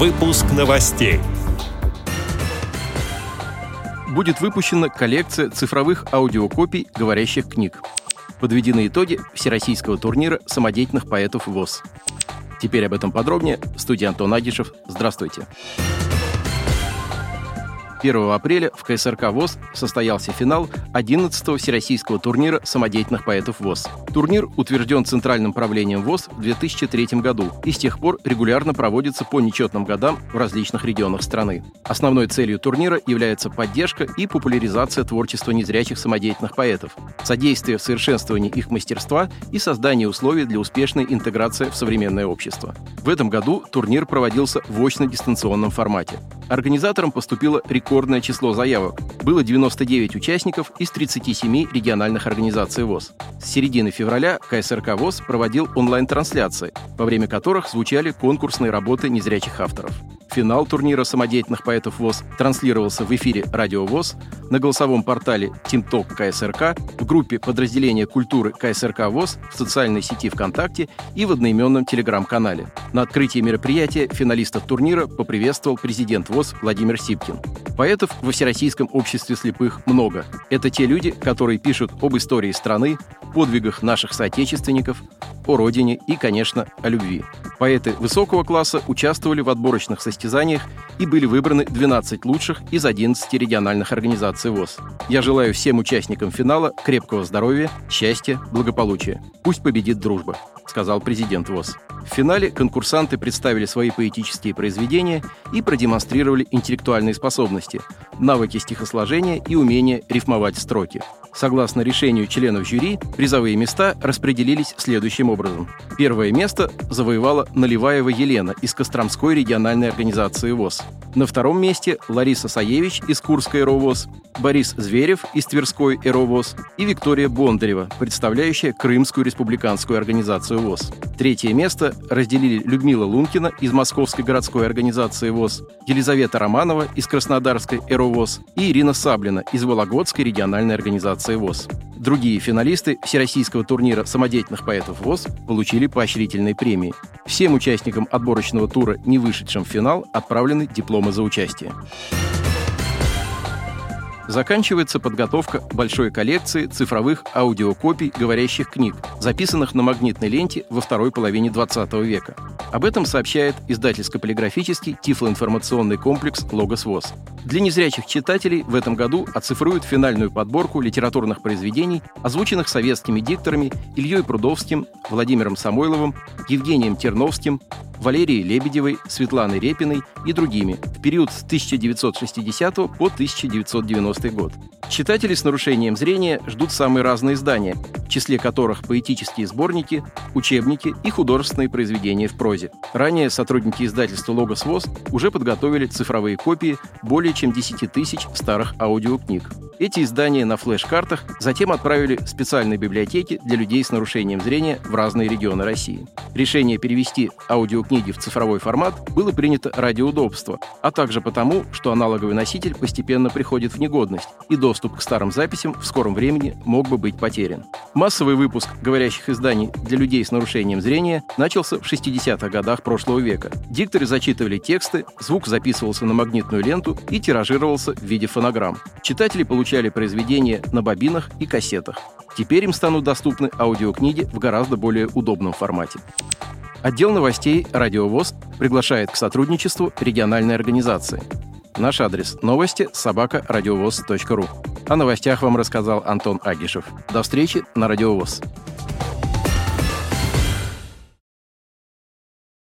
Выпуск новостей. Будет выпущена коллекция цифровых аудиокопий говорящих книг. Подведены итоги Всероссийского турнира самодеятельных поэтов ВОЗ. Теперь об этом подробнее. Студия Антон Агишев. Здравствуйте. Здравствуйте. 1 апреля в КСРК ВОЗ состоялся финал 11-го Всероссийского турнира самодеятельных поэтов ВОЗ. Турнир утвержден Центральным правлением ВОЗ в 2003 году и с тех пор регулярно проводится по нечетным годам в различных регионах страны. Основной целью турнира является поддержка и популяризация творчества незрячих самодеятельных поэтов, содействие в совершенствовании их мастерства и создание условий для успешной интеграции в современное общество. В этом году турнир проводился в очно-дистанционном формате. Организаторам поступило рекордное число заявок. Было 99 участников из 37 региональных организаций ВОЗ. С середины февраля КСРК ВОЗ проводил онлайн-трансляции, во время которых звучали конкурсные работы незрячих авторов. Финал турнира самодеятельных поэтов ВОЗ транслировался в эфире «Радио ВОЗ», на голосовом портале «Тимток КСРК», в группе подразделения культуры КСРК ВОЗ, в социальной сети ВКонтакте и в одноименном телеграм-канале. На открытии мероприятия финалистов турнира поприветствовал президент ВОЗ Владимир Сипкин. Поэтов во Всероссийском обществе слепых много. Это те люди, которые пишут об истории страны, подвигах наших соотечественников, о родине и, конечно, о любви. Поэты высокого класса участвовали в отборочных состязаниях и были выбраны 12 лучших из 11 региональных организаций ВОЗ. Я желаю всем участникам финала крепкого здоровья, счастья, благополучия. Пусть победит дружба, сказал президент ВОЗ. В финале конкурсанты представили свои поэтические произведения и продемонстрировали интеллектуальные способности, навыки стихосложения и умение рифмовать строки. Согласно решению членов жюри, призовые места распределились следующим образом. Первое место завоевала Наливаева Елена из Костромской региональной организации ВОЗ. На втором месте Лариса Саевич из Курской РОВОЗ, Борис Зверев из Тверской РОВОЗ и Виктория Бондарева, представляющая Крымскую республиканскую организацию ВОЗ. Третье место разделили Людмила Лункина из Московской городской организации ВОЗ, Елизавета Романова из Краснодарской РОВОЗ и Ирина Саблина из Вологодской региональной организации ВОЗ. Другие финалисты Всероссийского турнира самодеятельных поэтов ВОЗ получили поощрительные премии. Всем участникам отборочного тура, не вышедшим в финал, отправлены дипломы за участие. Заканчивается подготовка большой коллекции цифровых аудиокопий говорящих книг, записанных на магнитной ленте во второй половине 20 века. Об этом сообщает издательско-полиграфический тифлоинформационный комплекс «Логос ВОЗ». Для незрячих читателей в этом году оцифруют финальную подборку литературных произведений, озвученных советскими дикторами Ильей Прудовским, Владимиром Самойловым, Евгением Терновским, Валерией Лебедевой, Светланой Репиной и другими в период с 1960 по 1990 год. Читатели с нарушением зрения ждут самые разные издания, в числе которых поэтические сборники, учебники и художественные произведения в прозе. Ранее сотрудники издательства «Логос ВОЗ» уже подготовили цифровые копии более чем 10 тысяч старых аудиокниг. Эти издания на флеш-картах затем отправили в специальные библиотеки для людей с нарушением зрения в разные регионы России. Решение перевести аудиокниги в цифровой формат было принято ради удобства, а также потому, что аналоговый носитель постепенно приходит в негодность, и доступ к старым записям в скором времени мог бы быть потерян. Массовый выпуск говорящих изданий для людей с нарушением зрения начался в 60-х годах прошлого века. Дикторы зачитывали тексты, звук записывался на магнитную ленту и тиражировался в виде фонограмм. Читатели получали получали произведения на бобинах и кассетах. Теперь им станут доступны аудиокниги в гораздо более удобном формате. Отдел новостей «Радиовоз» приглашает к сотрудничеству региональной организации. Наш адрес – новости собака. О новостях вам рассказал Антон Агишев. До встречи на «Радиовоз».